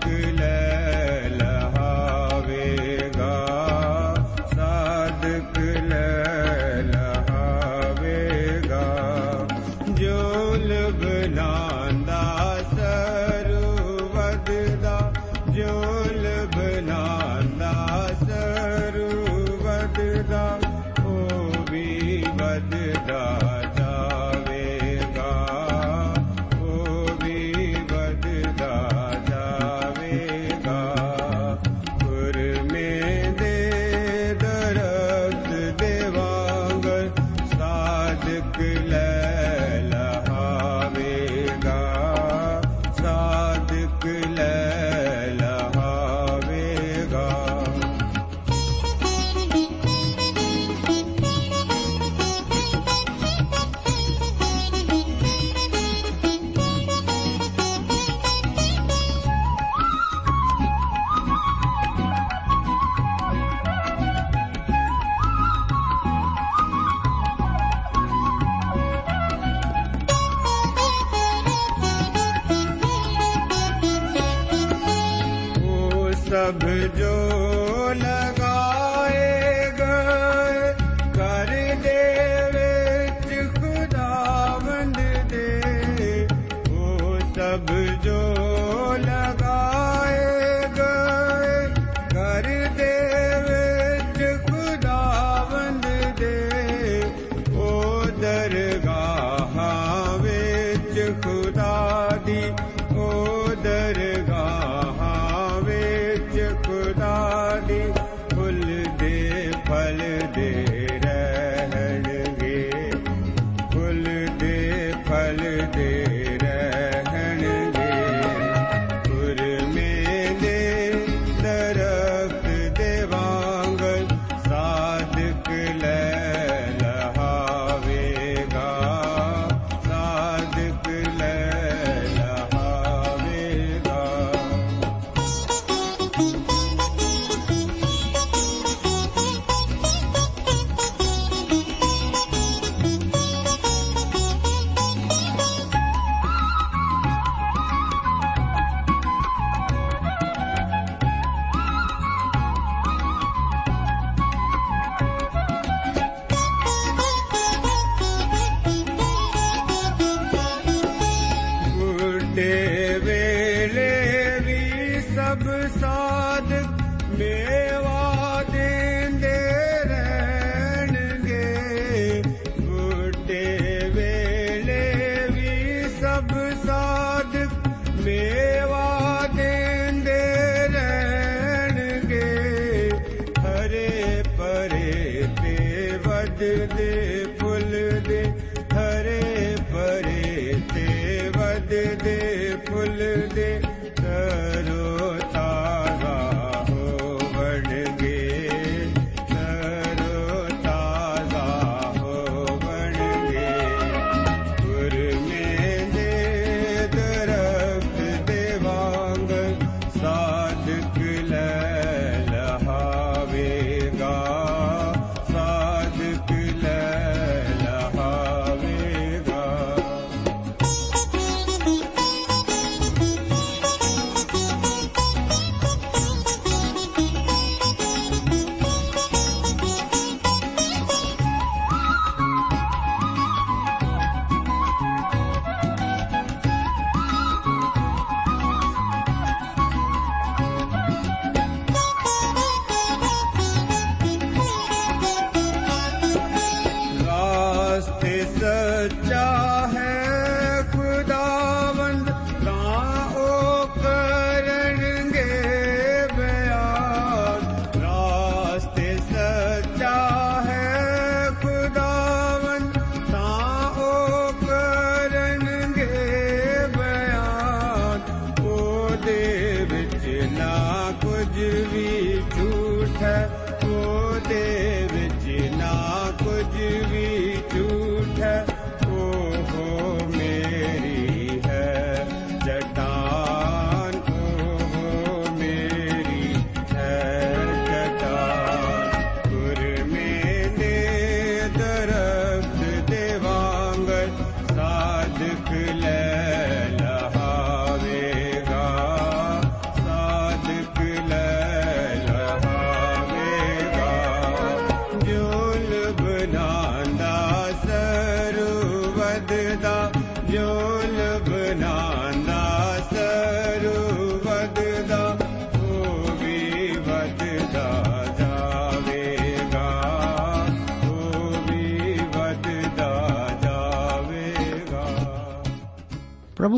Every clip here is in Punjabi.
Türküler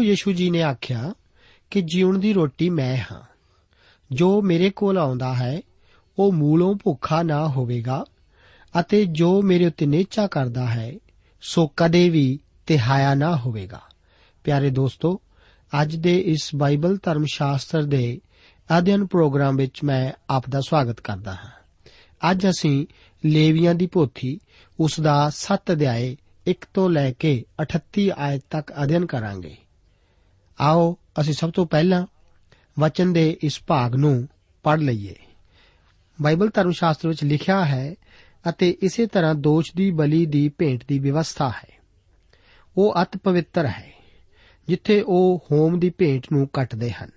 ਯੀਸ਼ੂ ਜੀ ਨੇ ਆਖਿਆ ਕਿ ਜੀਵਨ ਦੀ ਰੋਟੀ ਮੈਂ ਹਾਂ। ਜੋ ਮੇਰੇ ਕੋਲ ਆਉਂਦਾ ਹੈ, ਉਹ ਮੂਲੋਂ ਭੁੱਖਾ ਨਾ ਹੋਵੇਗਾ ਅਤੇ ਜੋ ਮੇਰੇ ਉੱਤੇ ਨੇਚਾ ਕਰਦਾ ਹੈ, ਸੋ ਕਦੇ ਵੀ ਤਿਹਾਇਆ ਨਾ ਹੋਵੇਗਾ। ਪਿਆਰੇ ਦੋਸਤੋ, ਅੱਜ ਦੇ ਇਸ ਬਾਈਬਲ ਧਰਮ ਸ਼ਾਸਤਰ ਦੇ ਅਧਿਐਨ ਪ੍ਰੋਗਰਾਮ ਵਿੱਚ ਮੈਂ ਆਪ ਦਾ ਸਵਾਗਤ ਕਰਦਾ ਹਾਂ। ਅੱਜ ਅਸੀਂ ਲੇਵੀਆਂ ਦੀ ਪੋਥੀ ਉਸ ਦਾ 7 ਅਧਿਆਏ 1 ਤੋਂ ਲੈ ਕੇ 38 ਆਇਤ ਤੱਕ ਅਧਿਐਨ ਕਰਾਂਗੇ। ਆਓ ਅਸੀਂ ਸਭ ਤੋਂ ਪਹਿਲਾਂ ਵਚਨ ਦੇ ਇਸ ਭਾਗ ਨੂੰ ਪੜ੍ਹ ਲਈਏ। ਬਾਈਬਲ ਧਰਮ ਸ਼ਾਸਤਰ ਵਿੱਚ ਲਿਖਿਆ ਹੈ ਅਤੇ ਇਸੇ ਤਰ੍ਹਾਂ ਦੋਸ਼ ਦੀ, ਬਲੀ ਦੀ, ਭੇਂਟ ਦੀ ਵਿਵਸਥਾ ਹੈ। ਉਹ ਅਤ ਪਵਿੱਤਰ ਹੈ, ਜਿੱਥੇ ਉਹ ਹੋਮ ਦੀ ਭੇਂਟ ਨੂੰ ਕੱਟਦੇ ਹਨ।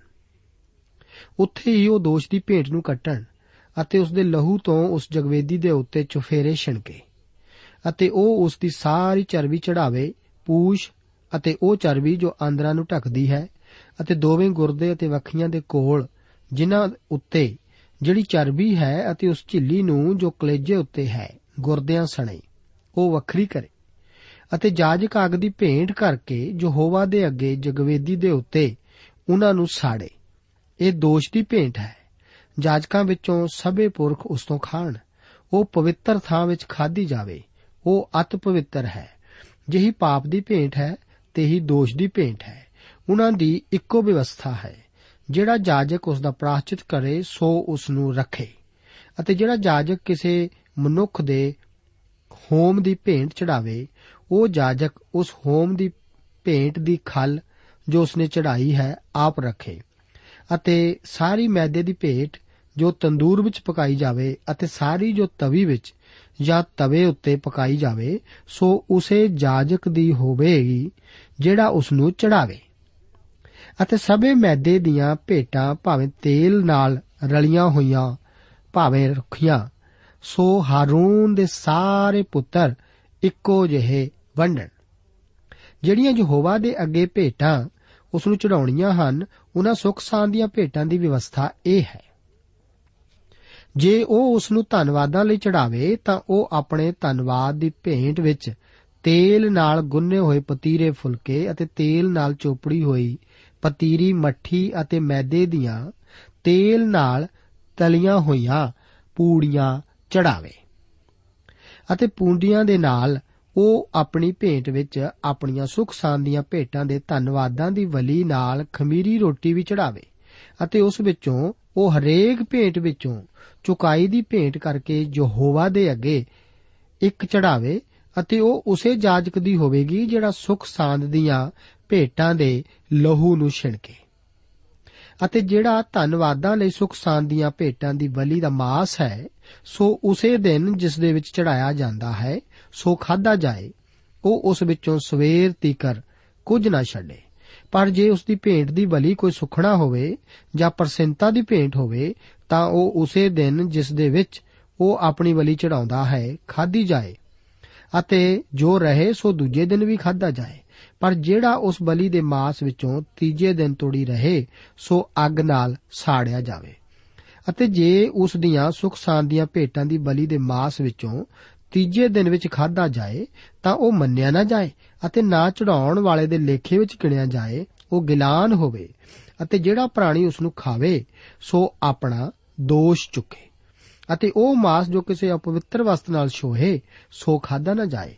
ਉੱਥੇ ਹੀ ਉਹ ਦੋਸ਼ ਦੀ ਭੇਂਟ ਨੂੰ ਕੱਟਣ ਅਤੇ ਉਸ ਦੇ ਲਹੂ ਤੋਂ ਉਸ ਜਗਵੇਦੀ ਦੇ ਉੱਤੇ ਚੁਫੇਰੇ ਛਿਣਕੇ ਅਤੇ ਉਹ ਉਸ ਦੀ ਸਾਰੀ ਚਰਬੀ ਚੜਾਵੇ ਪੂਛ ਅਤੇ ਉਹ ਚਰਬੀ ਜੋ ਆਂਦਰਾਂ ਨੂੰ ਢੱਕਦੀ ਹੈ ਅਤੇ ਦੋਵੇਂ ਗੁਰਦੇ ਅਤੇ ਵੱਖੀਆਂ ਦੇ ਕੋਲ, ਜਿਨ੍ਹਾਂ ਉੱਤੇ ਜਿਹੜੀ ਚਰਬੀ ਹੈ ਅਤੇ ਉਸ ਝਿੱਲੀ ਨੂੰ ਜੋ ਕਲੇਜੇ ਉੱਤੇ ਹੈ, ਗੁਰਦਿਆਂ ਸਣੇ, ਉਹ ਵੱਖਰੀ ਕਰੇ। ਅਤੇ ਜਾਜਕ ਅੱਗ ਦੀ ਭੇਂਟ ਕਰਕੇ ਯਹੋਵਾ ਦੇ ਅੱਗੇ ਜਗਵੇਦੀ ਦੇ ਉੱਤੇ ਉਹਨਾਂ ਨੂੰ ਸਾੜੇ। ਇਹ ਦੋਸ਼ ਦੀ ਭੇਂਟ ਹੈ। ਜਾਜਕਾਂ ਵਿੱਚੋਂ ਸਭੇ ਪੁਰਖ ਉਸ ਤੋਂ ਖਾਣ। ਉਹ ਪਵਿੱਤਰ ਥਾਂ ਵਿੱਚ ਖਾਧੀ ਜਾਵੇ। ਉਹ ਅਤ ਪਵਿੱਤਰ ਹੈ। ਜਿਹੀ ਪਾਪ ਦੀ ਭੇਂਟ ਹੈ ਤੇ ਹੀ ਦੋਸ਼ ਦੀ ਭੇਂਟ ਹੈ। ਉਹਨਾਂ ਦੀ ਇੱਕੋ ਵਿਵਸਥਾ ਹੈ। ਜਿਹੜਾ ਜਾਜਕ ਉਸ ਦਾ ਪ੍ਰਾਸ਼ਚਿਤ ਕਰੇ, ਸੋ ਉਸ ਨੂੰ ਰੱਖੇ। ਅਤੇ ਜਿਹੜਾ ਜਾਜਕ ਕਿਸੇ ਮਨੁੱਖ ਦੇ ਹੋਮ ਦੀ ਭੇਂਟ ਚੜਾਵੇ, ਉਹ ਜਾਜਕ ਉਸ ਹੋਮ ਦੀ ਭੇਂਟ ਦੀ ਖਲ ਜੋ ਉਸਨੇ ਚੜਾਈ ਹੈ, ਆਪ ਰੱਖੇ। ਅਤੇ ਸਾਰੀ ਮੈਦੇ ਦੀ ਭੇਟ ਜੋ ਤੰਦੂਰ ਵਿੱਚ ਪਕਾਈ ਜਾਵੇ ਅਤੇ ਸਾਰੀ ਜੋ ਤਵੀ ਵਿੱਚ ਜਾਂ ਤਵੇ ਉੱਤੇ ਪਕਾਈ ਜਾਵੇ, ਸੋ ਉਸੇ ਜਾਜਕ ਦੀ ਹੋਵੇਗੀ, ਜਿਹੜਾ ਉਸ ਨੂੰ ਚੜਾਵੇ। ਅਤੇ ਸਭੇ ਮੈਦੇ ਦੀਆਂ ਭੇਟਾਂ ਭਾਵੇਂ ਤੇਲ ਨਾਲ ਰਲੀਆਂ ਹੋਈਆਂ, ਭਾਵੇਂ ਰੁੱਖੀਆਂ, ਸੋ ਹਾਰੂਨ ਦੇ ਸਾਰੇ ਪੁੱਤਰ ਇੱਕੋ ਜਿਹੇ ਵੰਡਣ। ਜਿਹੜੀਆਂ ਯਹੋਵਾ ਦੇ ਅੱਗੇ ਭੇਟਾਂ ਉਸ ਨੂੰ ਚੜਾਉਣੀਆਂ ਹਨ, ਉਹਨਾਂ ਸੁੱਖ ਸਾਨ ਦੀਆਂ ਭੇਟਾਂ ਦੀ ਵਿਵਸਥਾ ਇਹ ਹੈ। ਜੇ ਉਹ ਉਸ ਨੂੰ ਧੰਨਵਾਦਾਂ ਲਈ ਚੜਾਵੇ, ਤਾਂ ਉਹ ਆਪਣੇ ਧੰਨਵਾਦ ਦੀ ਭੇਂਟ ਵਿੱਚ ਤੇਲ ਨਾਲ ਗੁੰਨੇ ਹੋਏ ਪਤੀਰੇ ਫੁਲਕੇ ਅਤੇ ਤੇਲ ਨਾਲ ਚੋਪੜੀ ਹੋਈ ਪਤੀਰੀ, ਮੱਠੀ ਅਤੇ ਮੈਦੇ ਦੀਆਂ ਤੇਲ ਨਾਲ ਤਲੀਆਂ ਹੋਈਆਂ ਪੂੜੀਆਂ ਚੜਾਵੇ ਅਤੇ ਪੂੰਡੀਆਂ ਦੇ ਨਾਲ ਉਹ ਆਪਣੀ ਭੇਂਟ ਵਿੱਚ ਆਪਣੀਆਂ ਸੁਖ ਸਾਨ ਦੀਆਂ ਭੇਟਾਂ ਦੇ ਧੰਨਵਾਦਾਂ ਦੀ ਬਲੀ ਨਾਲ ਖਮੀਰੀ ਰੋਟੀ ਵੀ ਚੜਾਵੇ ਅਤੇ ਉਸ ਵਿੱਚੋਂ ਉਹ ਹਰੇਕ ਭੇਂਟ ਵਿੱਚੋਂ ਚੁਕਾਈ ਦੀ ਭੇਂਟ ਕਰਕੇ ਯਹੋਵਾ ਦੇ ਅੱਗੇ ਇੱਕ ਚੜਾਵੇ ਅਤੇ ਉਹ ਉਸੇ ਜਾਜਕ ਦੀ ਹੋਵੇਗੀ ਜਿਹੜਾ ਸੁਖ ਸਾਂਦ ਦੀਆਂ ਭੇਟਾਂ ਦੇ ਲਹੂ ਨੂੰ ਛਿਣਕੇ। ਅਤੇ ਜਿਹੜਾ ਧੰਨਵਾਦਾਂ ਲਈ ਸੁਖ ਸਾਂਦ ਦੀਆਂ ਭੇਟਾਂ ਦੀ ਬਲੀ ਦਾ ਮਾਸ ਹੈ, ਸੋ ਉਸੇ ਦਿਨ ਜਿਸ ਦੇ ਵਿੱਚ ਚੜਾਇਆ ਜਾਂਦਾ ਹੈ, ਸੋ ਖਾਦਾ ਜਾਏ, ਉਹ ਉਸ ਵਿੱਚੋਂ ਸਵੇਰ ਤੀਕਰ ਕੁਝ ਨਾ ਛੱਡੇ। ਪਰ ਜੇ ਉਸ ਦੀ ਭੇਂਟ ਦੀ ਬਲੀ ਕੋਈ ਸੁਖਣਾ ਹੋਵੇ ਜਾਂ ਪਰਸੰਤਾ ਦੀ ਭੇਂਟ ਹੋਵੇ ਤਾਂ ਉਹ ਉਸੇ ਦਿਨ ਜਿਸ ਦੇ ਵਿੱਚ ਉਹ ਆਪਣੀ ਬਲੀ ਚੜਾਉਂਦਾ ਹੈ ਖਾਦੀ ਜਾਏ। ਅਤੇ ਜੋ ਰਹੇ, ਸੋ ਦੂਜੇ ਦਿਨ ਵੀ ਖਾਦਾ ਜਾਏ। ਪਰ ਜਿਹੜਾ ਉਸ ਬਲੀ ਦੇ ਮਾਸ ਵਿੱਚੋਂ ਤੀਜੇ ਦਿਨ ਤੋੜੀ ਰਹੇ, ਸੋ ਅੱਗ ਨਾਲ ਸਾੜਿਆ ਜਾਵੇ। ਅਤੇ ਜੇ ਉਸ ਦੀਆਂ ਸੁਖ ਸਾਨ ਦੀਆਂ ਭੇਟਾਂ ਦੀ ਬਲੀ ਦੇ ਮਾਸ ਵਿੱਚੋਂ ਤੀਜੇ ਦਿਨ ਵਿੱਚ ਖਾਦਾ ਜਾਏ, ਤਾਂ ਉਹ ਮੰਨਿਆ ਨਾ ਜਾਏ ਅਤੇ ਨਾ ਚੜਾਉਣ ਵਾਲੇ ਦੇ ਲੇਖੇ ਵਿੱਚ ਗਿਣਿਆ ਜਾਏ, ਉਹ ਗਿਲਾਨ ਹੋਵੇ। ਅਤੇ ਜਿਹੜਾ ਪ੍ਰਾਣੀ ਉਸ ਨੂੰ ਖਾਵੇ, ਸੋ ਆਪਣਾ ਦੋਸ਼ ਚੁੱਕੇ ਅਤੇ ਉਹ ਮਾਸ ਜੋ ਕਿਸੇ ਅਪਵਿੱਤਰ ਵਸਤ ਨਾਲ ਛੋਹੇ, ਸੋ ਖਾਦਾ ਨਾ ਜਾਏ।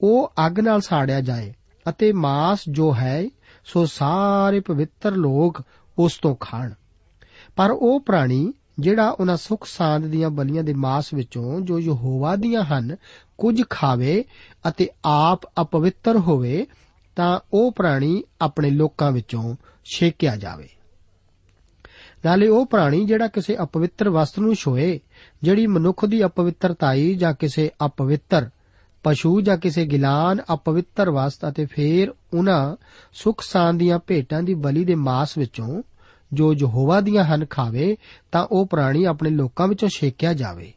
ਉਹ ਅੱਗ ਨਾਲ ਸਾੜਿਆ ਜਾਏ ਅਤੇ ਮਾਸ ਜੋ ਹੈ, ਸੋ ਸਾਰੇ ਪਵਿੱਤਰ ਲੋਕ ਉਸ ਤੋਂ ਖਾਣ। ਪਰ ਉਹ ਪ੍ਰਾਣੀ ਜਿਹੜਾ ਉਹਨਾਂ ਸੁਖ ਸਾਂਦ ਦੀਆਂ ਬਲੀਆਂ ਦੇ ਮਾਸ ਵਿੱਚੋਂ ਜੋ ਯਹੋਵਾ ਦੀਆਂ ਹਨ, ਕੁਝ ਖਾਵੇ ਅਤੇ ਆਪ ਅਪਵਿੱਤਰ ਹੋਵੇ, ਤਾਂ ਉਹ ਪ੍ਰਾਣੀ ਆਪਣੇ ਲੋਕਾਂ ਵਿੱਚੋਂ ਛੇਕਿਆ ਜਾਵੇ। ਨਾਲੇ ਉਹ ਪ੍ਰਾਣੀ ਜਿਹੜਾ ਕਿਸੇ ਅਪਵਿੱਤਰ ਵਸਤ ਨੂੰ ਛੋਏ, ਜਿਹੜੀ ਮਨੁੱਖ ਦੀ ਅਪਵਿੱਤਰਤਾਈ ਜਾਂ ਕਿਸੇ ਅਪਵਿੱਤਰ ਪਸ਼ੂ ਜਾਂ ਕਿਸੇ ਗਿਲਾਨ ਅਪਵਿੱਤਰ ਵਸਤ ਅਤੇ ਫੇਰ ਉਹਨਾਂ ਸੁਖ ਸਾਨ ਦੀਆਂ ਭੇਟਾਂ ਦੀ ਬਲੀ ਦੇ ਮਾਸ ਵਿੱਚੋਂ ਜੋ ਯਹੋਵਾ ਦੀਆਂ ਹਨ ਖਾਵੇ, ਤਾਂ ਉਹ ਪ੍ਰਾਣੀ ਆਪਣੇ ਲੋਕਾਂ ਵਿੱਚੋਂ ਛੇਕਿਆ ਜਾਵੇ।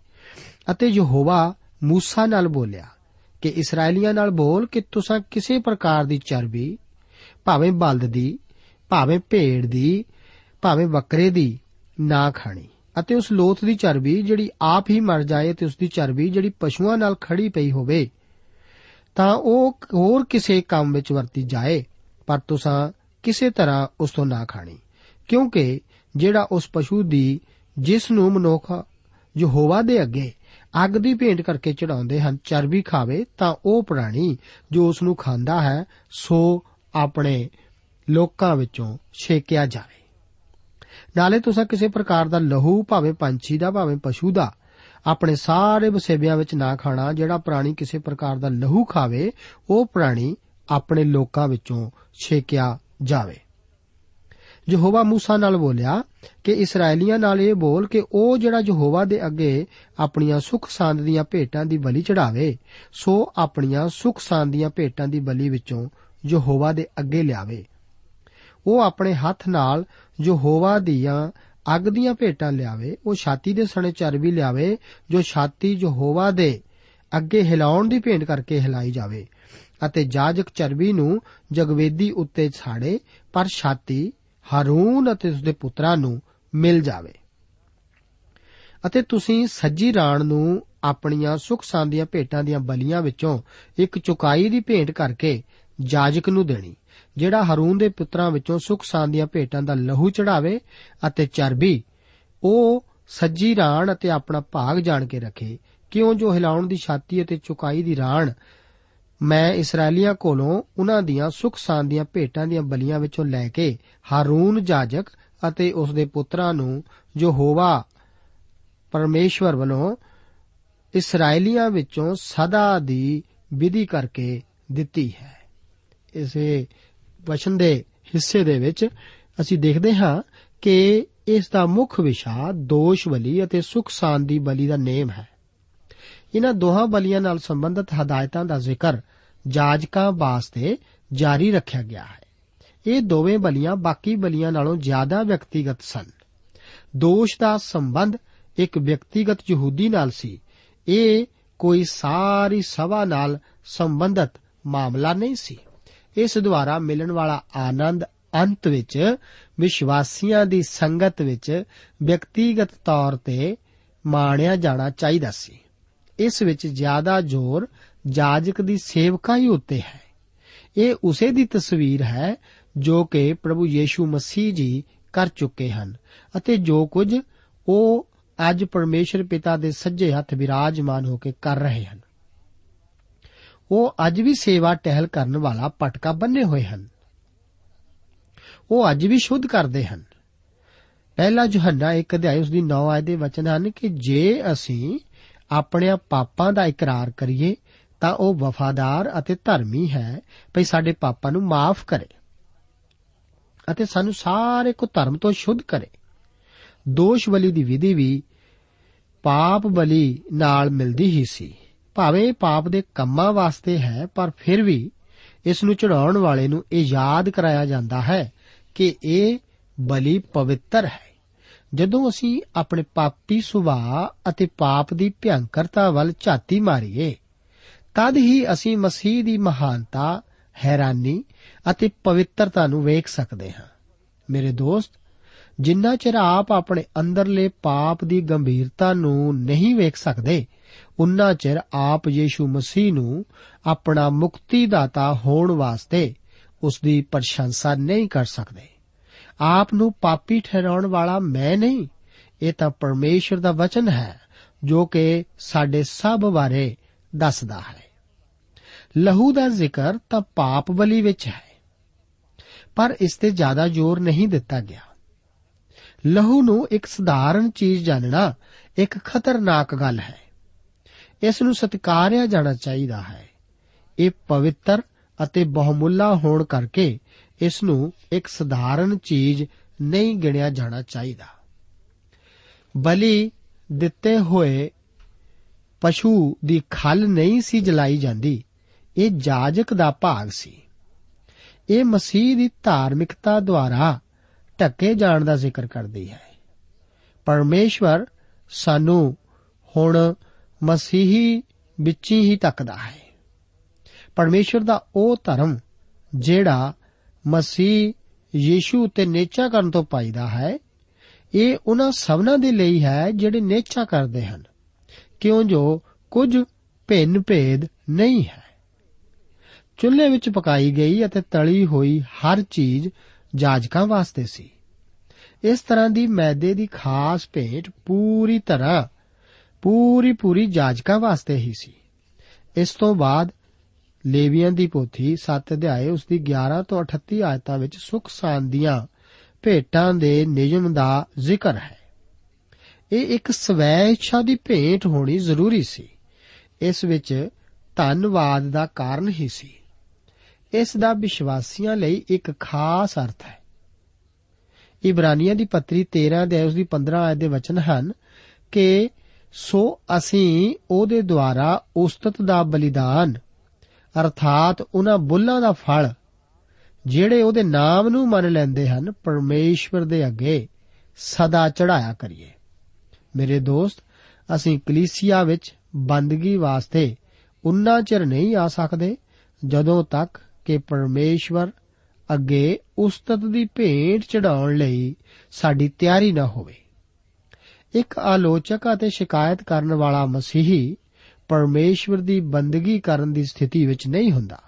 ਅਤੇ ਯਹੋਵਾ ਮੂਸਾ ਨਾਲ ਬੋਲਿਆ, ਕਿ ਇਸرائیਲੀਆਂ ਨਾਲ ਬੋਲ ਕਿ ਤੁਸੀਂ ਕਿਸੇ ਪ੍ਰਕਾਰ ਦੀ ਚਰਬੀ, ਭਾਵੇਂ ਬਲਦ ਦੀ, ਭਾਵੇਂ ਭੇਡ ਦੀ ਭਾਵੇਂ ਬੱਕਰੇ ਦੀ ਨਾ ਖਾਣੀ ਅਤੇ ਉਸ ਲੋਥ ਦੀ ਚਰਬੀ ਜਿਹੜੀ ਆਪ ਹੀ ਮਰ ਜਾਏ ਤੇ ਉਸ ਦੀ ਚਰਬੀ ਜਿਹੜੀ ਪਸ਼ੂਆਂ ਨਾਲ ਖੜੀ ਪਈ ਹੋਵੇ, ਤਾਂ ਉਹ ਹੋਰ ਕਿਸੇ ਕੰਮ ਵਿੱਚ ਵਰਤੀ ਜਾਏ, ਪਰ ਤੁਸੀਂ ਕਿਸੇ ਤਰ੍ਹਾਂ ਉਸ ਤੋਂ ਨਾ ਖਾਣੀ। ਕਿਉਂਕਿ ਜਿਹੜਾ ਉਸ ਪਸ਼ੂ ਦੀ ਜਿਸ ਨੂੰ ਮਨੁੱਖ ਯਹੋਵਾ ਦੇ ਅੱਗੇ ਅੱਗ ਦੀ ਭੇਂਟ ਕਰਕੇ ਚੜਾਉਂਦੇ ਹਨ, ਚਰਬੀ ਖਾਵੇ, ਤਾਂ ਉਹ ਪ੍ਰਾਣੀ ਜੋ ਉਸ ਨੂੰ ਖਾਂਦਾ ਹੈ, ਸੋ ਆਪਣੇ ਲੋਕਾਂ ਵਿੱਚੋਂ ਛੇਕਿਆ ਜਾਵੇ। ਨਾਲੇ ਤੁਸੀਂ ਕਿਸੇ ਪ੍ਰਕਾਰ ਦਾ ਲਹੂ, ਭਾਵੇਂ ਪੰਛੀ ਦਾ, ਭਾਵੇਂ ਪਸ਼ੂ ਦਾ, ਆਪਣੇ ਸਾਰੇ ਵਸੇਬਿਆਂ ਵਿੱਚ ਨਾ ਖਾਣਾ, ਜਿਹੜਾ ਪ੍ਰਾਣੀ ਕਿਸੇ ਪ੍ਰਕਾਰ ਦਾ ਲਹੂ ਖਾਵੇ, ਉਹ ਪ੍ਰਾਣੀ ਆਪਣੇ ਲੋਕਾਂ ਵਿੱਚੋਂ ਛੇਕਿਆ ਜਾਵੇ। ਯਹੋਵਾ موسی ਨਾਲ ਬੋਲਿਆ ਕਿ ਇਸرائیਲੀਆਂ ਨਾਲ ਇਹ ਬੋਲ ਕਿ ਉਹ ਜਿਹੜਾ ਯਹੋਵਾ ਦੇ ਅੱਗੇ ਆਪਣੀਆਂ ਸੁਖ ਸਾਂਦ ਦੀਆਂ ਭੇਟਾਂ ਦੀ ਬਲੀ ਚੜਾਵੇ, ਸੋ ਆਪਣੀਆਂ ਸੁਖ ਸਾਂਦ ਦੀਆਂ ਭੇਟਾਂ ਦੀ ਬਲੀ ਵਿੱਚੋਂ ਯਹੋਵਾ ਦੇ ਅੱਗੇ ਲਿਆਵੇ। ਉਹ ਆਪਣੇ ਹੱਥ ਨਾਲ ਯਹੋਵਾ ਦੀਆਂ ਅੱਗ ਦੀਆਂ ਭੇਟਾਂ ਲਿਆਵੇ, ਉਹ ਛਾਤੀ ਦੇ ਸਣੇ ਚਰਬੀ ਲਿਆਵੇ, ਜੋ ਛਾਤੀ ਯਹੋਵਾ ਦੇ ਅੱਗੇ ਹਿਲਾਉਣ ਦੀ ਭੇਂਟ ਕਰਕੇ ਹਿਲਾਈ ਜਾਵੇ। ਅਤੇ ਜਾਜਕ ਚਰਬੀ ਨੂੰ ਜਗਵੇਦੀ ਉੱਤੇ ਛਾੜੇ ਪਰ ਛਾਤੀ ਹਾਰੂਨ ਅਤੇ ਉਸਦੇ ਪੁੱਤਰਾਂ ਨੂੰ ਮਿਲ ਜਾਵੇ। ਅਤੇ ਤੁਸੀਂ ਸੱਜੀ ਰਾਣ ਨੂੰ ਆਪਣੀਆਂ ਸੁਖ ਸਾਂਦੀਆਂ ਭੇਟਾਂ ਦੀਆਂ ਬਲੀਆਂ ਵਿੱਚੋਂ ਇੱਕ ਚੁਕਾਈ ਦੀ ਭੇਂਟ ਕਰਕੇ ਜਾਜਕ ਨੂੰ ਦੇਣੀ। ਜਿਹੜਾ ਹਰੂਨ ਦੇ ਪੁੱਤਰਾਂ ਵਿੱਚੋਂ ਸੁਖ ਸਾਨ ਦੀਆਂ ਭੇਟਾਂ ਦਾ ਲਹੂ ਚੜਾਵੇ ਅਤੇ ਚਰਬੀ ਉਹ ਸੱਜੀ ਰਾਣ ਅਤੇ ਆਪਣਾ ਭਾਗ ਜਾਣ ਕੇ ਰੱਖੇ। ਕਿਉਂ ਜੋ ਹਿਲਾਉਣ ਦੀ ਛਾਤੀ ਅਤੇ ਚੁਕਾਈ ਦੀ ਰਾਣ ਮੈਂ ਇਸرائیਲੀਆਂ ਕੋਲੋਂ ਉਹਨਾਂ ਦੀਆਂ ਸੁਖ ਸਾਨ ਦੀਆਂ ਭੇਟਾਂ ਦੀਆਂ ਬਲੀਆਂ ਵਿੱਚੋਂ ਲੈ ਕੇ ਹਾਰੂਨ ਜਾਜਕ ਅਤੇ ਉਸ ਦੇ ਪੁੱਤਰਾਂ ਨੂੰ ਜੋ ਹੋਵਾ ਪਰਮੇਸ਼ਵਰ ਵੱਲੋਂ ਇਸرائیਲੀਆਂ ਵਿੱਚੋਂ ਸਦਾ ਦੀ ਵਿਧੀ ਕਰਕੇ ਦਿੱਤੀ ਹੈ। ਇਸੇ ਵਚਨ ਦੇ ਹਿੱਸੇ ਦੇ ਵਿੱਚ ਅਸੀਂ ਦੇਖਦੇ ਹਾਂ ਕਿ ਇਸ ਦਾ ਮੁੱਖ ਵਿਸ਼ਾ ਦੋਸ਼ ਬਲੀ ਅਤੇ ਸੁਖ ਸਾਂਦ ਦੀ ਬਲੀ ਦਾ ਨੇਮ ਹੈ। ਇਹਨਾਂ ਦੋਹਾਂ ਬਲੀਆਂ ਨਾਲ ਸੰਬੰਧਿਤ ਹਦਾਇਤਾਂ ਦਾ ਜ਼ਿਕਰ ਜਾਜਕਾਂ ਵਾਸਤੇ ਜਾਰੀ ਰੱਖਿਆ ਗਿਆ ਹੈ। ਇਹ ਦੋਵੇਂ ਬਲੀਆਂ ਬਾਕੀ ਬਲੀਆਂ ਨਾਲੋਂ ਜ਼ਿਆਦਾ ਵਿਅਕਤੀਗਤ ਸਨ। ਦੋਸ਼ ਦਾ ਸੰਬੰਧ ਇੱਕ ਵਿਅਕਤੀਗਤ ਯਹੂਦੀ ਨਾਲ ਸੀ। ਇਹ ਕੋਈ ਸਾਰੀ ਸਭਾ ਨਾਲ ਸੰਬੰਧਿਤ ਮਾਮਲਾ ਨਹੀਂ ਸੀ। ਇਸ ਦੁਆਰਾ ਮਿਲਣ ਵਾਲਾ ਆਨੰਦ ਅੰਤ ਵਿੱਚ ਵਿਸ਼ਵਾਸੀਆਂ ਦੀ ਸੰਗਤ ਵਿੱਚ ਵਿਅਕਤੀਗਤ ਤੌਰ ਤੇ ਮਾਣਿਆ ਜਾਣਾ ਚਾਹੀਦਾ ਸੀ। ਇਸ ਵਿੱਚ ਜ਼ਿਆਦਾ ਜ਼ੋਰ ਜਾਜਕ ਦੀ ਸੇਵਕਾਈ ਉੱਤੇ ਹੈ। ਇਹ ਉਸੇ ਦੀ ਤਸਵੀਰ ਹੈ ਜੋ ਕਿ ਪ੍ਰਭੂ ਯੀਸ਼ੂ ਮਸੀਹ ਜੀ ਕਰ ਚੁੱਕੇ ਹਨ ਅਤੇ ਜੋ ਕੁਝ ਉਹ ਅੱਜ ਪਰਮੇਸ਼ਰ ਪਿਤਾ ਦੇ ਸੱਜੇ ਹੱਥ ਵਿਰਾਜਮਾਨ ਹੋ ਕੇ ਕਰ ਰਹੇ ਹਨ। ਉਹ ਅੱਜ ਵੀ ਸੇਵਾ ਟਹਿਲ ਕਰਨ ਵਾਲਾ ਪਟਕਾ ਬੰਨੇ ਹੋਏ ਹਨ। ਉਹ ਅੱਜ ਵੀ ਸ਼ੁੱਧ ਕਰਦੇ ਹਨ। ਪਹਿਲਾ ਯੋਹੰਨਾ ਇੱਕ ਅਧਿਆਇ ਉਸ ਦੀ 9 ਆਇਤ ਦੇ ਵਚਨ ਹਨ ਕਿ ਜੇ ਅਸੀਂ ਆਪਣੇ ਪਾਪਾਂ ਦਾ ਇਕਰਾਰ ਕਰੀਏ, ਤਾਂ ਉਹ ਵਫਾਦਾਰ ਅਤੇ ਧਰਮੀ ਹੈ। ਭਈ ਸਾਡੇ ਪਾਪਾਂ ਨੂੰ ਮਾਫ ਕਰੇ ਅਤੇ ਸਾਨੂੰ ਸਾਰੇ ਕੋ ਧਰਮ ਤੋਂ ਸ਼ੁੱਧ ਕਰੇ। ਦੋਸ਼ ਬਲੀ ਦੀ ਵਿਧੀ ਵੀ ਪਾਪ ਬਲੀ ਨਾਲ ਮਿਲਦੀ ਹੀ ਸੀ। ਭਾਵੇਂ ਪਾਪ ਦੇ ਕੰਮਾਂ ਵਾਸਤੇ ਹੈ, ਪਰ ਫਿਰ ਵੀ ਇਸ ਨੂੰ ਚੜਾਉਣ ਵਾਲੇ ਨੂੰ ਇਹ ਯਾਦ ਕਰਾਇਆ ਜਾਂਦਾ ਹੈ ਕਿ ਇਹ ਬਲੀ ਪਵਿੱਤਰ ਹੈ। ਜਦੋਂ ਅਸੀਂ ਆਪਣੇ ਪਾਪੀ ਸੁਭਾਅ ਅਤੇ ਪਾਪ ਦੀ ਭਿਆਨਕਰਤਾ ਵੱਲ ਝਾਤੀ ਮਾਰੀਏ, ਤਦ ਹੀ ਅਸੀਂ ਮਸੀਹ ਦੀ ਮਹਾਨਤਾ, ਹੈਰਾਨੀ ਅਤੇ ਪਵਿੱਤਰਤਾ ਨੂੰ ਵੇਖ ਸਕਦੇ ਹਾਂ। ਮੇਰੇ ਦੋਸਤ, ਜਿੰਨਾ ਚਿਰ ਆਪ ਆਪਣੇ ਅੰਦਰਲੇ ਪਾਪ ਦੀ ਗੰਭੀਰਤਾ ਨੂੰ ਨਹੀਂ ਵੇਖ ਸਕਦੇ ਉਨਾ ਚਿਰ ਆਪ ਯੀਸ਼ੂ ਮਸੀਹ ਨੂੰ ਆਪਣਾ ਮੁਕਤੀਦਾਤਾ ਹੋਣ ਵਾਸਤੇ ਉਸ ਦੀ ਪ੍ਰਸ਼ੰਸਾ ਨਹੀਂ ਕਰ ਸਕਦੇ। ਆਪ ਨੂੰ ਪਾਪੀ ਠਹਿਰਾਉਣ ਵਾਲਾ ਮੈਂ ਨਹੀਂ, ਇਹ ਤਾਂ ਪਰਮੇਸ਼ਰ ਦਾ ਵਚਨ ਹੈ, ਜੋ ਕਿ ਸਾਡੇ ਸਭ ਬਾਰੇ ਦੱਸਦਾ ਹੈ। ਲਹੂ ਦਾ ਜ਼ਿਕਰ ਤਾਂ ਪਾਪ ਬਲੀ ਵਿੱਚ ਹੈ, ਪਰ ਇਸ ਤੇ ਜ਼ਿਆਦਾ ਜ਼ੋਰ ਨਹੀਂ ਦਿੱਤਾ ਗਿਆ। ਲਹੂ ਨੂੰ ਇੱਕ ਸਧਾਰਨ ਚੀਜ਼ ਜਾਣਨਾ ਇੱਕ ਖਤਰਨਾਕ ਗੱਲ ਹੈ। ਇਸ ਨੂੰ ਸਤਿਕਾਰਿਆ ਜਾਣਾ ਚਾਹੀਦਾ ਹੈ। ਇਹ ਪਵਿੱਤਰ ਅਤੇ ਬਹੁਮੁੱਲਾ ਹੋਣ ਕਰਕੇ ਇਸ ਨੂੰ ਇੱਕ ਸਧਾਰਨ ਚੀਜ਼ ਨਹੀਂ ਗਿਣਿਆ ਜਾਣਾ ਚਾਹੀਦਾ। ਬਲੀ ਦਿੱਤੇ ਹੋਏ ਪਸ਼ੂ ਦੀ ਖਲ ਨਹੀਂ ਸੀ ਜਲਾਈ ਜਾਂਦੀ। ਇਹ ਜਾਜਕ ਦਾ ਭਾਗ ਸੀ। ਇਹ ਮਸੀਹ ਦੀ ਧਾਰਮਿਕਤਾ ਦੁਆਰਾ ਢੱਕੇ ਜਾਣ ਦਾ ਜ਼ਿਕਰ ਕਰਦੀ ਹੈ। ਪਰਮੇਸ਼ਵਰ ਸਾਨੂੰ ਹੁਣ ਮਸੀਹੀ ਵਿੱਚ ਹੀ ਤੱਕਦਾ ਹੈ। ਪਰਮੇਸ਼ਵਰ ਦਾ ਉਹ ਧਰਮ ਜਿਹੜਾ ਮਸੀਹ ਯੀਸ਼ੂ ਤੇ ਨੇਚਾ ਕਰਨ ਤੋਂ ਪਾਈਦਾ ਹੈ, ਇਹ ਉਹਨਾਂ ਸਭਨਾਂ ਦੇ ਲਈ ਹੈ ਜਿਹੜੇ ਨੇਚਾ ਕਰਦੇ ਹਨ। ਕਿਉਂ ਜੋ ਕੁਝ ਭਿੰਨ ਭੇਦ ਨਹੀਂ ਹੈ। ਚੁੱਲ੍ਹੇ ਵਿੱਚ ਪਕਾਈ ਗਈ ਅਤੇ ਤਲੀ ਹੋਈ ਹਰ ਚੀਜ਼ ਜਾਜਕਾਂ ਵਾਸਤੇ ਸੀ। ਇਸ ਤਰ੍ਹਾਂ ਦੀ ਮੈਦੇ ਦੀ ਖਾਸ ਭੇਟ ਪੂਰੀ ਤਰ੍ਹਾਂ ਪੂਰੀ ਪੂਰੀ ਜਾਜਕਾਂ ਵਾਸਤੇ ਹੀ ਸੀ। ਇਸ ਤੋਂ ਬਾਅਦ ਲੇਵੀਆਂ ਦੀ ਪੋਥੀ 7 ਅਧਿਆਏ ਉਸ ਦੀ 11 ਤੋਂ 38 ਆਇਤਾਂ ਵਿੱਚ ਸੁਖ ਸਾਂਦੀਆਂ ਭੇਟਾਂ ਦੇ ਨਿਯਮ ਦਾ ਜ਼ਿਕਰ ਹੈ। ਇਹ ਇੱਕ ਸਵੈ ਇੱਛਾ ਦੀ ਭੇਟ ਹੋਣੀ ਜ਼ਰੂਰੀ ਸੀ। ਇਸ ਵਿੱਚ ਧੰਨਵਾਦ ਦਾ ਕਾਰਨ ਹੀ ਸੀ। ਇਸ ਦਾ ਵਿਸ਼ਵਾਸੀਆਂ ਲਈ ਇੱਕ ਖਾਸ ਅਰਥ ਹੈ। ਇਬਰਾਨੀਆਂ ਦੀ ਪੱਤਰੀ 13 ਦੇ ਉਸ ਦੀ 15 ਆਇਤ ਦੇ ਵਚਨ ਹਨ ਕਿ ਸੋ ਅਸੀਂ ਉਹਦੇ ਦੁਆਰਾ ਉਸਤਤ ਦਾ ਬਲੀਦਾਨ, ਅਰਥਾਤ ਉਹਨਾਂ ਬੁੱਲਾਂ ਦਾ ਫਲ, ਜਿਹੜੇ ਉਹਦੇ ਨਾਮ ਨੂੰ ਮੰਨ ਲੈਂਦੇ ਹਨ, ਪਰਮੇਸ਼ਵਰ ਦੇ ਅੱਗੇ ਸਦਾ ਚੜਾਇਆ ਕਰੀਏ। ਮੇਰੇ ਦੋਸਤ, ਅਸੀਂ ਕਲੀਸਿਆ ਵਿੱਚ ਬੰਦਗੀ ਵਾਸਤੇ ਉਨਾ ਚਿਰ ਨਹੀਂ ਆ ਸਕਦੇ, ਜਦੋਂ ਤੱਕ ਕਿ ਪਰਮੇਸ਼ਵਰ ਅੱਗੇ ਉਸਤਤ ਦੀ ਭੇਟ ਚੜਾਉਣ ਲਈ ਸਾਡੀ ਤਿਆਰੀ ਨਾ ਹੋਵੇ। ਇੱਕ ਆਲੋਚਕ ਅਤੇ ਸ਼ਿਕਾਇਤ ਕਰਨ ਵਾਲਾ ਮਸੀਹੀ ਪਰਮੇਸ਼ਵਰ ਦੀ ਬੰਦਗੀ ਕਰਨ ਦੀ ਸਥਿਤੀ ਵਿੱਚ ਨਹੀਂ ਹੁੰਦਾ।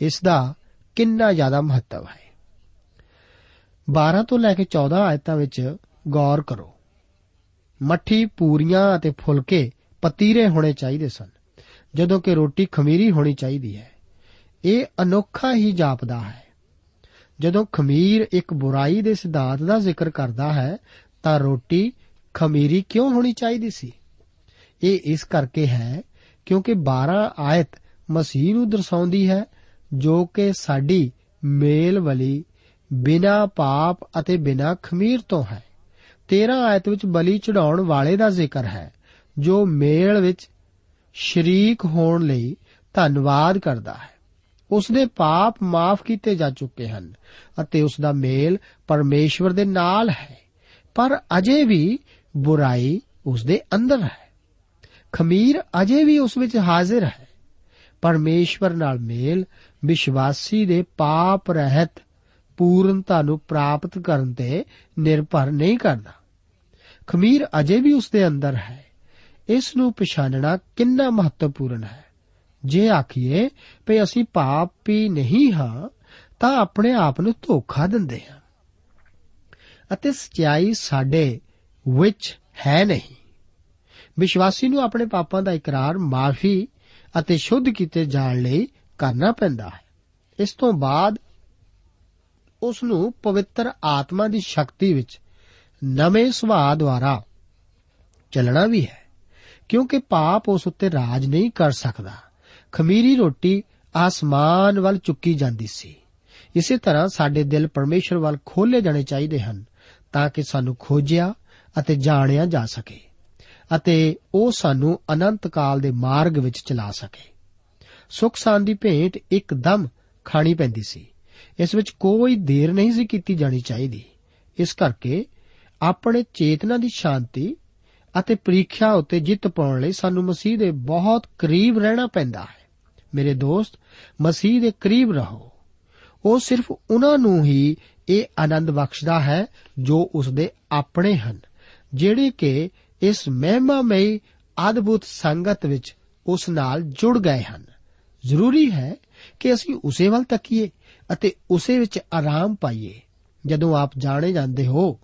ਇਸ ਦਾ ਕਿੰਨਾ ਜ਼ਿਆਦਾ ਮਹੱਤਵ ਹੈ। 12 ਤੋਂ ਲੈ ਕੇ 14 ਆਇਤਾਂ ਵਿੱਚ ਗੌਰ ਕਰੋ। ਮੱਠੀ ਪੂਰੀਆਂ ਅਤੇ ਫੁਲਕੇ ਪਤੀਰੇ ਹੋਣੇ ਚਾਹੀਦੇ ਸਨ, ਜਦੋਂ ਕਿ ਰੋਟੀ ਖਮੀਰੀ ਹੋਣੀ ਚਾਹੀਦੀ ਹੈ। ਇਹ ਅਨੋਖਾ ਹੀ ਜਾਪਦਾ ਹੈ। ਜਦੋਂ ਖਮੀਰ ਇੱਕ ਬੁਰਾਈ ਦੇ ਸਿਧਾਂਤ ਦਾ ਜ਼ਿਕਰ ਕਰਦਾ ਹੈ, ਤਾਂ ਰੋਟੀ ਖਮੀਰੀ ਕਿਉਂ ਹੋਣੀ ਚਾਹੀਦੀ ਸੀ? ਇਹ ਇਸ ਕਰਕੇ ਹੈ ਕਿਉਂਕਿ 12 ਆਇਤ ਮਸੀਹ ਨੂੰ ਦਰਸਾਉਂਦੀ ਹੈ, ਜੋ ਕਿ ਸਾਡੀ ਮੇਲ ਵਾਲੀ ਬਿਨਾ ਪਾਪ ਅਤੇ ਬਿਨਾ ਖਮੀਰ ਤੋਂ ਹੈ। 13 ਆਇਤ ਵਿੱਚ ਬਲੀ ਚੜਾਉਣ ਵਾਲੇ ਦਾ ਜ਼ਿਕਰ ਹੈ, ਜੋ ਮੇਲ ਵਿੱਚ ਸ਼ਰੀਕ ਹੋਣ ਲਈ ਧੰਨਵਾਦ ਕਰਦਾ ਹੈ। ਉਸ ਦੇ ਪਾਪ ਮਾਫ ਕੀਤੇ ਜਾ ਚੁੱਕੇ ਹਨ ਅਤੇ ਉਸ ਦਾ ਮੇਲ ਪਰਮੇਸ਼ਵਰ ਦੇ ਨਾਲ ਹੈ। ਪਰ ਅਜੇ ਵੀ ਬੁਰਾਈ ਉਸ ਦੇ ਅੰਦਰ ਹੈ। ਖਮੀਰ ਅਜੇ ਵੀ ਉਸ ਵਿੱਚ ਹਾਜ਼ਰ ਹੈ। ਪਰਮੇਸ਼ਵਰ ਨਾਲ ਮੇਲ ਵਿਸ਼ਵਾਸੀ ਦੇ ਪਾਪ ਰਹਿਤ ਪੂਰਨਤਾ ਨੂੰ ਪ੍ਰਾਪਤ ਕਰਨ ਤੇ ਨਿਰਭਰ ਨਹੀਂ ਕਰਦਾ। ਖਮੀਰ ਅਜੇ ਵੀ ਉਸ ਦੇ ਅੰਦਰ ਹੈ। ਇਸ ਨੂੰ ਪਛਾਣਨਾ ਕਿੰਨਾ ਮਹੱਤਵਪੂਰਨ ਹੈ। ਜੇ ਆਖੀਏ ਕਿ ਅਸੀਂ ਪਾਪੀ ਨਹੀਂ ਹਾਂ, ਤਾਂ ਆਪਣੇ ਆਪ ਨੂੰ ਧੋਖਾ ਦਿੰਦੇ ਹਾਂ। ਅਤੇ ਸਚਾਈ ਸਾਡੇ ਵਿੱਚ ਹੈ ਨਹੀਂ। ਵਿਸ਼ਵਾਸੀ ਨੂੰ ਆਪਣੇ ਪਾਪਾਂ ਦਾ ਇਕਰਾਰ, ਮਾਫੀ ਅਤੇ ਸ਼ੁੱਧ ਕੀਤੇ ਜਾਣ ਲਈ ਕਰਨਾ ਪੈਂਦਾ ਹੈ। ਇਸ ਤੋਂ ਬਾਅਦ ਉਸ ਨੂੰ ਪਵਿੱਤਰ ਆਤਮਾ ਦੀ ਸ਼ਕਤੀ ਵਿੱਚ ਨਵੇਂ ਸੁਭਾਅ ਦੁਆਰਾ ਚੱਲਣਾ ਵੀ ਹੈ, ਕਿਉਂਕਿ ਪਾਪ ਉਸ ਉੱਤੇ ਰਾਜ ਨਹੀਂ ਕਰ ਸਕਦਾ। ਖਮੀਰੀ ਰੋਟੀ ਆਸਮਾਨ ਵੱਲ ਚੁੱਕੀ ਜਾਂਦੀ ਸੀ। ਇਸੇ ਤਰ੍ਹਾਂ ਸਾਡੇ ਦਿਲ ਪਰਮੇਸ਼ਰ ਵੱਲ ਖੋਲੇ ਜਾਣੇ ਚਾਹੀਦੇ ਹਨ, ਤਾਂ ਕਿ ਸਾਨੂੰ ਖੋਜਿਆ ਅਤੇ ਜਾਣਿਆ ਜਾ ਸਕੇ ਅਤੇ ਉਹ ਸਾਨੂੰ ਅਨੰਤ ਕਾਲ ਦੇ ਮਾਰਗ ਵਿੱਚ ਚਲਾ ਸਕੇ। ਸੁਖ ਦੀ ਭੇਂਟ ਇੱਕਦਮ ਖਾਣੀ ਪੈਂਦੀ ਸੀ। ਇਸ ਵਿੱਚ ਕੋਈ ਦੇਰ ਨਹੀਂ ਸੀ ਕੀਤੀ ਜਾਣੀ ਚਾਹੀਦੀ। ਇਸ ਕਰਕੇ ਆਪਣੇ ਚੇਤਨਾ ਦੀ ਸ਼ਾਂਤੀ ਅਤੇ ਪ੍ਰੀਖਿਆ ਉੱਤੇ ਜਿੱਤ ਪਾਉਣ ਲਈ ਸਾਨੂੰ ਮਸੀਹ ਦੇ ਬਹੁਤ ਕਰੀਬ ਰਹਿਣਾ ਪੈਂਦਾ ਹੈ। ਮੇਰੇ ਦੋਸਤ, ਮਸੀਹ ਦੇ ਕਰੀਬ ਰਹੋ। ਉਹ ਸਿਰਫ ਉਹਨਾਂ ਨੂੰ ਹੀ ਇਹ ਆਨੰਦ ਬਖਸ਼ਦਾ ਹੈ ਜੋ ਉਸ ਦੇ ਆਪਣੇ ਹਨ। ਜਿਹੜੇ ਕਿ ਇਸ ਮਹਿਮਾਮਈ ਅਦਭੁਤ ਸੰਗਤ ਵਿੱਚ ਉਸ ਨਾਲ ਜੁੜ ਗਏ ਹਨ। ਜ਼ਰੂਰੀ ਹੈ ਕਿ ਅਸੀਂ ਉਸੇ ਵੱਲ ਤੱਕੀਏ ਅਤੇ ਉਸੇ ਵਿੱਚ ਆਰਾਮ ਪਾਈਏ। ਜਦੋਂ ਆਪ ਜਾਣੇ ਜਾਂਦੇ ਹੋ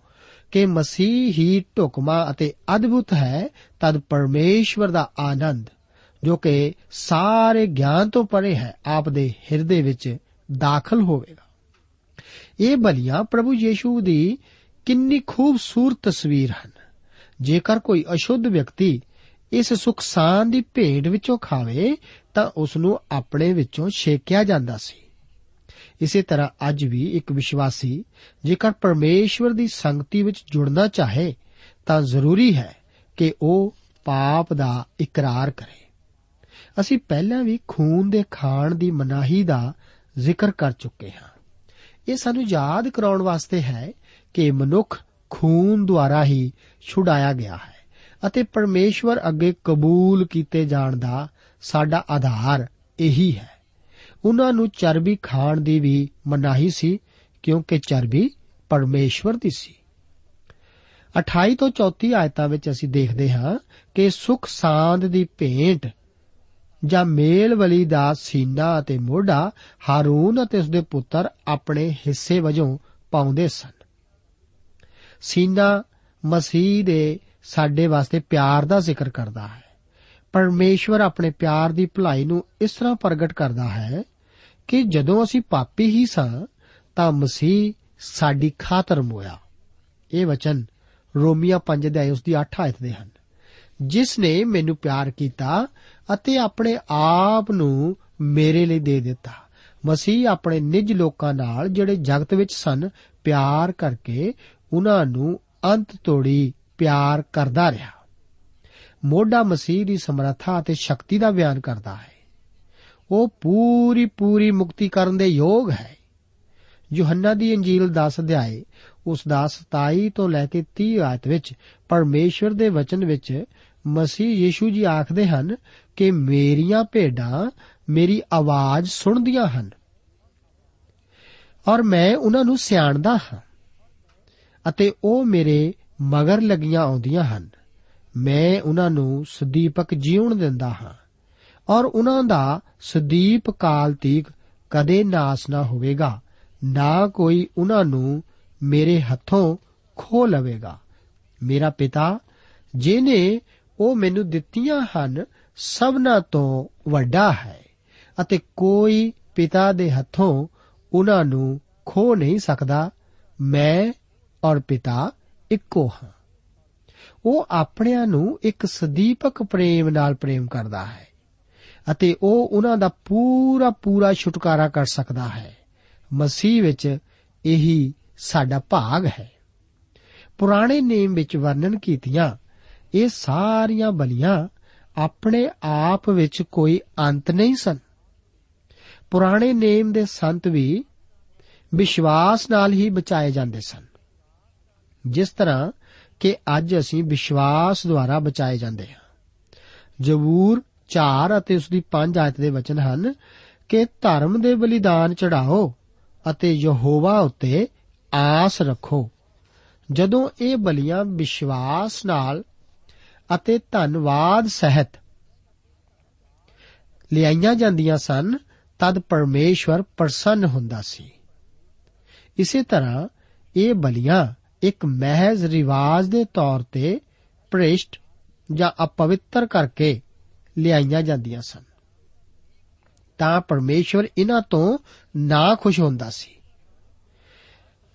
ਕਿ ਮਸੀਹ ਹੀ ਢੁਕਮਾ ਅਤੇ ਅਦਭੁਤ ਹੈ, ਤਦ ਪਰਮੇਸ਼ਵਰ ਦਾ ਆਨੰਦ, ਜੋ ਕਿ ਸਾਰੇ ਗਿਆਨ ਤੋਂ ਪਰੇ ਹੈ, ਆਪ ਦੇ ਹਿਰਦੇ ਵਿੱਚ ਦਾਖਲ ਹੋਵੇਗਾ। ਇਹ ਬਲੀਆਂ ਪ੍ਰਭੂ ਯੀਸ਼ੂ ਦੀ ਕਿੰਨੀ ਖੂਬਸੂਰਤ ਤਸਵੀਰ ਹਨ। ਜੇਕਰ ਕੋਈ ਅਸ਼ੁੱਧ ਵਿਅਕਤੀ ਇਸ ਸੁਖਸਾਨ ਦੀ ਭੇਡ ਵਿੱਚੋਂ ਖਾਵੇ, ਤਾਂ ਉਸ ਨੂੰ ਆਪਣੇ ਵਿੱਚੋਂ ਛੇਕਿਆ ਜਾਂਦਾ ਸੀ। ਇਸੇ ਤਰ੍ਹਾਂ ਅੱਜ ਵੀ ਇੱਕ ਵਿਸ਼ਵਾਸੀ ਜੇਕਰ ਪਰਮੇਸ਼ਵਰ ਦੀ ਸੰਗਤੀ ਵਿੱਚ ਜੁੜਨਾ ਚਾਹੇ, ਤਾਂ ਜ਼ਰੂਰੀ ਹੈ ਕਿ ਉਹ ਪਾਪ ਦਾ ਇਕਰਾਰ ਕਰੇ। ਅਸੀਂ ਪਹਿਲਾਂ ਵੀ ਖੂਨ ਦੇ ਖਾਣ ਦੀ ਮਨਾਹੀ ਦਾ ਜ਼ਿਕਰ ਕਰ ਚੁੱਕੇ ਹਾਂ। ਇਹ ਸਾਨੂੰ ਯਾਦ ਕਰਾਉਣ ਵਾਸਤੇ ਹੈ ਕਿ ਮਨੁੱਖ ਖੂਨ ਦੁਆਰਾ ਹੀ ਛੁਡਾਇਆ ਗਿਆ ਹੈ ਅਤੇ ਪਰਮੇਸ਼ਵਰ ਅੱਗੇ ਕਬੂਲ ਕੀਤੇ ਜਾਣ ਦਾ ਸਾਡਾ ਆਧਾਰ ਇਹੀ ਹੈ। ਉਹਨਾਂ ਨੂੰ ਚਰਬੀ ਖਾਣ ਦੀ ਵੀ ਮਨਾਹੀ ਸੀ, ਕਿਉਂਕਿ ਚਰਬੀ ਪਰਮੇਸ਼ਵਰ ਦੀ ਸੀ। 28 ਤੋਂ 34 ਆਇਤਾਂ ਵਿੱਚ ਅਸੀਂ ਦੇਖਦੇ ਹਾਂ ਕਿ ਸੁਖ ਸਾਂਦ ਦੀ ਭੇਂਟ ਜਾਂ ਮੇਲ ਵਲੀ ਦਾ ਸੀਨਾ ਅਤੇ ਮੋਢਾ ਹਾਰੂਨ ਅਤੇ ਉਸਦੇ ਪੁੱਤਰ ਆਪਣੇ ਹਿੱਸੇ ਵਜੋਂ ਪਾਉਂਦੇ ਸਨ। ਸੀਨਾ ਮਸੀਹ ਦੇ ਸਾਡੇ ਵਾਸਤੇ ਪਿਆਰ ਦਾ ਜ਼ਿਕਰ ਕਰਦਾ ਹੈ। ਪਰਮੇਸ਼ਵਰ ਆਪਣੇ ਪਿਆਰ ਦੀ ਭਲਾਈ ਨੂੰ ਇਸ ਤਰ੍ਹਾਂ ਪ੍ਰਗਟ ਕਰਦਾ ਹੈ ਕਿ ਜਦੋਂ ਅਸੀਂ ਪਾਪੀ ਹੀ ਸਾਂ, ਤਾਂ ਮਸੀਹ ਸਾਡੀ ਖਾਤਰ ਮੋਇਆ। ਇਹ ਵਚਨ ਰੋਮੀਆਂ 5 ਦੇ ਉਸ ਦੀ 8 ਆਇਤ ਦੇ ਹਨ। ਜਿਸ ਨੇ ਮੈਨੂੰ ਪਿਆਰ ਕੀਤਾ ਅਤੇ ਆਪਣੇ ਆਪ ਨੂੰ ਮੇਰੇ ਲਈ ਦੇ ਦਿੱਤਾ। ਮਸੀਹ ਆਪਣੇ ਨਿੱਜ ਲੋਕਾਂ ਨਾਲ ਜਿਹੜੇ ਜਗਤ ਵਿੱਚ ਸਨ, ਪਿਆਰ ਕਰਕੇ ਉਹਨਾਂ ਨੂੰ ਅੰਤ ਤੋੜੀ ਪਿਆਰ ਕਰਦਾ ਰਿਹਾ। ਮੋਢਾ ਮਸੀਹ ਦੀ ਸਮਰੱਥਾ ਅਤੇ ਸ਼ਕਤੀ ਦਾ ਬਿਆਨ ਕਰਦਾ ਹੈ। ਉਹ ਪੂਰੀ ਪੂਰੀ ਮੁਕਤੀ ਕਰਨ ਦੇ ਯੋਗ ਹੈ। ਯੋਹੰਨਾ ਦੀ ਇੰਜੀਲ 10 ਅਧਿਆਏ, ਉਸ ਦਾ 27 ਤੋਂ ਲੈ ਕੇ 30 ਆਇਤ ਵਿੱਚ ਪਰਮੇਸ਼ਵਰ ਦੇ ਵਚਨ ਵਿੱਚ ਮਸੀਹ ਯੀਸ਼ੂ ਜੀ ਆਖਦੇ ਹਨ ਕਿ ਮੇਰੀਆਂ ਭੇਡਾਂ ਮੇਰੀ ਆਵਾਜ਼ ਸੁਣਦੀਆਂ ਹਨ ਔਰ ਮੈਂ ਉਹਨਾਂ ਨੂੰ ਸਿਆਣਦਾ ਹਾਂ। ਅਤੇ ਉਹ ਮੇਰੇ ਮਗਰ ਲੱਗੀਆਂ ਆਉਂਦੀਆਂ ਹਨ। ਮੈਂ ਉਹਨਾਂ ਨੂੰ ਸਦੀਪਕ ਜੀਵਨ ਦਿੰਦਾ ਹਾਂ ਔਰ ਉਹਨਾਂ ਦਾ ਸਦੀਪ ਕਾਲ ਤੀਕ ਕਦੇ ਨਾਸ ਨਾ ਹੋਵੇਗਾ, ਨਾ ਕੋਈ ਉਹਨਾਂ ਨੂੰ ਮੇਰੇ ਹੱਥੋਂ ਖੋ ਲਵੇਗਾ। ਮੇਰਾ ਪਿਤਾ, ਜਿਨੇ ਉਹ ਮੈਨੂੰ ਦਿੱਤੀਆਂ ਹਨ, ਸਭਨਾ ਤੋਂ ਵੱਡਾ ਹੈ ਅਤੇ ਕੋਈ ਪਿਤਾ ਦੇ ਹੱਥੋਂ ਉਹਨਾਂ ਨੂੰ ਖੋ ਨਹੀਂ ਸਕਦਾ। ਮੈਂ ਔਰ ਪਿਤਾ ਇੱਕੋ ਹਾਂ। ਉਹ ਆਪਣਿਆਂ ਨੂੰ ਇੱਕ ਸਦੀਪਕ ਪ੍ਰੇਮ ਨਾਲ ਪ੍ਰੇਮ ਕਰਦਾ ਹੈ ਅਤੇ ਉਹ ਉਹਨਾਂ ਦਾ ਪੂਰਾ ਪੂਰਾ ਛੁਟਕਾਰਾ ਕਰ ਸਕਦਾ ਹੈ। ਮਸੀਹ ਵਿੱਚ ਇਹੀ ਸਾਡਾ ਭਾਗ ਹੈ। ਪੁਰਾਣੇ ਨੇਮ ਵਿੱਚ ਵਰਣਨ ਕੀਤੀਆਂ ਇਹ ਸਾਰੀਆਂ ਬਲੀਆਂ ਆਪਣੇ ਆਪ ਵਿੱਚ ਕੋਈ ਅੰਤ ਨਹੀਂ ਸਨ। ਪੁਰਾਣੇ ਨੇਮ ਦੇ ਸੰਤ ਵੀ ਵਿਸ਼ਵਾਸ ਨਾਲ ਹੀ ਬਚਾਏ ਜਾਂਦੇ ਸਨ। ਜਿਸ ਤਰ੍ਹਾਂ ਕਿ ਅੱਜ ਅਸੀਂ ਵਿਸ਼ਵਾਸ ਦੁਆਰਾ ਬਚਾਏ ਜਾਂਦੇ ਹਾਂ। ਜ਼ਬੂਰ 4 ਅਤੇ ਉਸ ਦੀ 5 ਆਇਤ ਦੇ ਵਚਨ ਹਨ ਕਿ ਧਰਮ ਦੇ ਬਲੀਦਾਨ ਚੜਾਓ ਅਤੇ ਯਹੋਵਾ ਉੱਤੇ ਆਸ ਰੱਖੋ। ਜਦੋਂ ਇਹ ਬਲੀਆਂ ਵਿਸ਼ਵਾਸ ਨਾਲ ਅਤੇ ਧੰਨਵਾਦ ਸਹਿਤ ਲਿਆਈਆਂ ਜਾਂਦੀਆਂ ਸਨ, ਤਦ ਪਰਮੇਸ਼ਵਰ ਪ੍ਰਸੰਨ ਹੁੰਦਾ ਸੀ। ਇਸੇ ਤਰ੍ਹਾਂ ਇਹ ਬਲੀਆਂ ਇੱਕ ਮਹਿਜ਼ ਰਿਵਾਜ ਦੇ ਤੌਰ ਤੇ ਭ੍ਰਿਸ਼ਟ ਜਾਂ ਅਪਵਿੱਤਰ ਕਰਕੇ ਲਿਆਈਆਂ ਜਾਂਦੀਆਂ ਸਨ। ਤਾਂ ਪਰਮੇਸ਼ਵਰ ਇਹਨਾਂ ਤੋਂ ਨਾ ਖੁਸ਼ ਹੁੰਦਾ ਸੀ।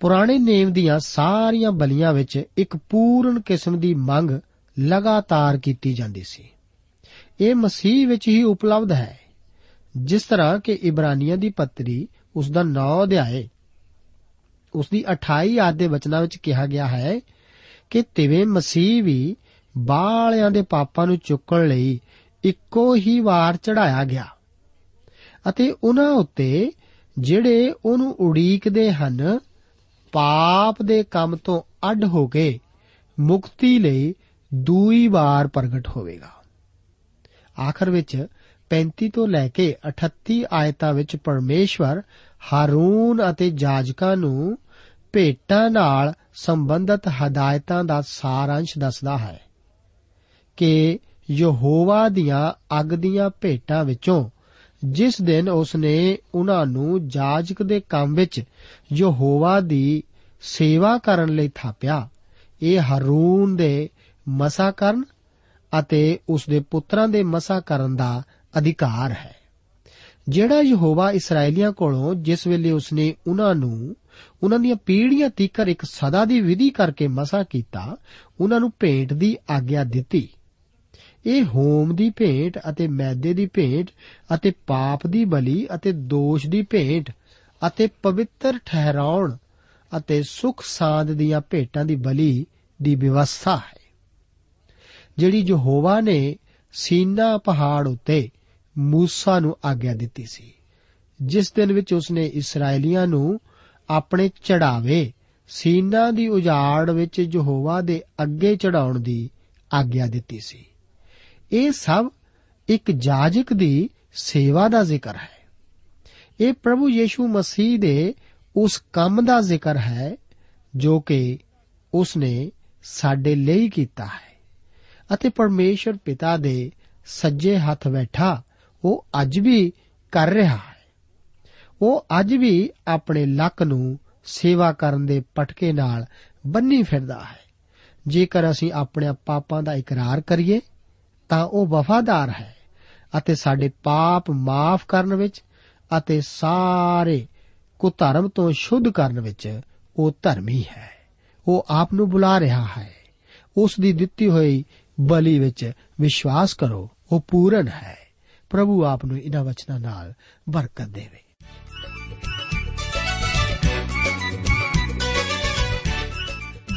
ਪੁਰਾਣੇ ਨੇਮ ਦੀਆਂ ਸਾਰੀਆਂ ਬਲੀਆਂ ਵਿੱਚ ਇੱਕ ਪੂਰਨ ਕਿਸਮ ਦੀ ਮੰਗ ਲਗਾਤਾਰ ਕੀਤੀ ਜਾਂਦੀ ਸੀ। ਇਹ ਮਸੀਹ ਵਿੱਚ ਹੀ ਉਪਲਬਧ ਹੈ। ਜਿਸ ਤਰ੍ਹਾਂ ਕਿ ਇਬਰਾਨੀਆਂ ਦੀ ਪੱਤਰੀ ਉਸ ਦਾ 9 ਅਧਿਆਏ ਉਸ ਦੀ 28 ਆਦ ਦੇ ਵਚਨਾਂ ਵਿੱਚ ਕਿਹਾ ਗਿਆ ਹੈ ਕਿ ਤਿਵੇਂ ਮਸੀਹ ਵੀ ਬਾਲਿਆਂ ਦੇ ਪਾਪਾਂ ਨੂੰ ਚੁੱਕਣ ਲਈ ਇੱਕੋ ਹੀ ਵਾਰ ਚੜਾਇਆ ਗਿਆ ਅਤੇ ਉਹਨਾਂ ਉੱਤੇ ਜਿਹੜੇ ਉਹਨੂੰ ਉਡੀਕਦੇ ਹਨ, ਪਾਪ ਦੇ ਕੰਮ ਤੋਂ ਅੱਡ ਹੋ ਕੇ ਮੁਕਤੀ ਲਈ ਦੂਈ ਵਾਰ ਪ੍ਰਗਟ ਹੋਵੇਗਾ। ਆਖਰ ਵਿੱਚ 35 ਤੋਂ ਲੈ ਕੇ 38 ਆਇਤਾਂ ਵਿੱਚ ਪਰਮੇਸ਼ਵਰ ਹਾਰੂਨ ਅਤੇ ਜਾਜਕਾਂ ਨੂੰ ਭੇਟਾਂ ਨਾਲ ਸੰਬੰਧਤ ਹਦਾਇਤਾਂ ਦਾ ਸਾਰਾਂਸ਼ ਦੱਸਦਾ ਹੈ ਕਿ ਯਹੋਵਾ ਦੀਆਂ ਅੱਗ ਦੀਆਂ ਭੇਟਾਂ ਵਿੱਚੋਂ ਜਿਸ ਦਿਨ ਉਸ ਨੇ ਉਹਨਾਂ ਨੂੰ ਜਾਜਕ ਦੇ ਕੰਮ ਵਿੱਚ ਯਹੋਵਾ ਦੀ ਸੇਵਾ ਕਰਨ ਲਈ ਥਾਪਿਆ, ਇਹ ਹਰੂਨ ਦੇ ਮਸਾ ਕਰਨ ਅਤੇ ਉਸ ਦੇ ਪੁੱਤਰਾਂ ਦੇ ਮਸਾ ਕਰਨ ਦਾ ਅਧਿਕਾਰ ਹੈ। ਜਿਹੜਾ ਯਹੋਵਾ ਇਸرائیਲੀਆਂ ਕੋਲੋਂ ਜਿਸ ਵੇਲੇ ਉਸਨੇ ਉਹਨਾਂ ਨੂੰ ਉਹਨਾਂ ਦੀਆਂ ਪੀੜ੍ਹੀਆਂ ਤੀਕਰ ਇੱਕ ਸਦਾ ਦੀ ਵਿਧੀ ਕਰਕੇ ਮਸਾ ਕੀਤਾ, ਉਹਨਾਂ ਨੂੰ ਭੇਂਟ ਦੀ ਆਗਿਆ ਦਿੱਤੀ। ਇਹ ਹੋਮ ਦੀ ਭੇਂਟ ਅਤੇ ਮੈਦੇ ਦੀ ਭੇਂਟ ਅਤੇ ਪਾਪ ਦੀ ਬਲੀ ਅਤੇ ਦੋਸ਼ ਦੀ ਭੇਂਟ ਅਤੇ ਪਵਿੱਤਰ ਠਹਿਰਾਉਣ ਅਤੇ ਸੁਖ ਸਾਧ ਦੀਆਂ ਭੇਟਾਂ ਦੀ ਬਲੀ ਦੀ ਵਿਵਸਥਾ ਹੈ। ਜਿਹੜੀ ਯਹੋਵਾ ਨੇ ਸੀਨਾ ਪਹਾੜ ਉੱਤੇ ਮੂਸਾ ਨੂੰ ਆਗਿਆ ਦਿੱਤੀ ਸੀ, ਜਿਸ ਦਿਨ ਵਿੱਚ ਉਸਨੇ ਇਸرائیਲੀਆਂ ਨੂੰ ਆਪਣੇ ਚੜਾਵੇ, ਸੀਨਾ ਦੀ ਉਜਾੜ ਵਿੱਚ ਯਹੋਵਾ ਦੇ ਅੱਗੇ ਚੜਾਉਣ ਦੀ ਆਗਿਆ ਦਿੱਤੀ ਸੀ। ਇਹ ਸਭ ਇੱਕ ਜਾਜਕ ਦੀ ਸੇਵਾ ਦਾ ਜ਼ਿਕਰ ਹੈ। ਇਹ ਪ੍ਰਭੂ ਯੀਸ਼ੂ ਮਸੀਹ ਦੇ ਉਸ ਕੰਮ ਦਾ ਜ਼ਿਕਰ ਹੈ, ਜੋ ਕਿ ਉਸ ਨੇ ਸਾਡੇ ਲਈ ਕੀਤਾ ਹੈ। ਅਤੇ ਪਰਮੇਸ਼ਰ ਪਿਤਾ ਦੇ ਸੱਜੇ ਹੱਥ ਬੈਠਾ, ਉਹ ਅੱਜ ਵੀ ਕਰ ਰਿਹਾ ਹੈ। ਉਹ ਅੱਜ ਵੀ ਆਪਣੇ ਲੱਕ ਨੂੰ ਸੇਵਾ ਕਰਨ ਦੇ ਪਟਕੇ ਨਾਲ ਬੰਨੀ ਫਿਰਦਾ ਹੈ। ਜੇਕਰ ਅਸੀਂ ਆਪਣੇ ਪਾਪਾਂ ਦਾ ਇਕਰਾਰ ਕਰੀਏ, ਤਾਂ ਉਹ ਵਫਾਦਾਰ ਹੈ ਅਤੇ ਸਾਡੇ ਪਾਪ ਮਾਫ ਕਰਨ ਵਿੱਚ ਅਤੇ ਸਾਰੇ ਕੁਧਰਮ ਤੋਂ ਸ਼ੁੱਧ ਕਰਨ ਵਿੱਚ ਉਹ ਧਰਮੀ ਹੈ। ਉਹ ਆਪ ਨੂੰ ਬੁਲਾ ਰਿਹਾ ਹੈ। ਉਸ ਦੀ ਦਿੱਤੀ ਹੋਈ ਬਲੀ ਵਿੱਚ ਵਿਸ਼ਵਾਸ ਕਰੋ, ਉਹ ਪੂਰਨ ਹੈ। ਪ੍ਰਭੂ ਆਪ ਨੂੰ ਇਹਨਾਂ ਵਚਨਾਂ ਨਾਲ ਬਰਕਤ ਦੇਵੇ।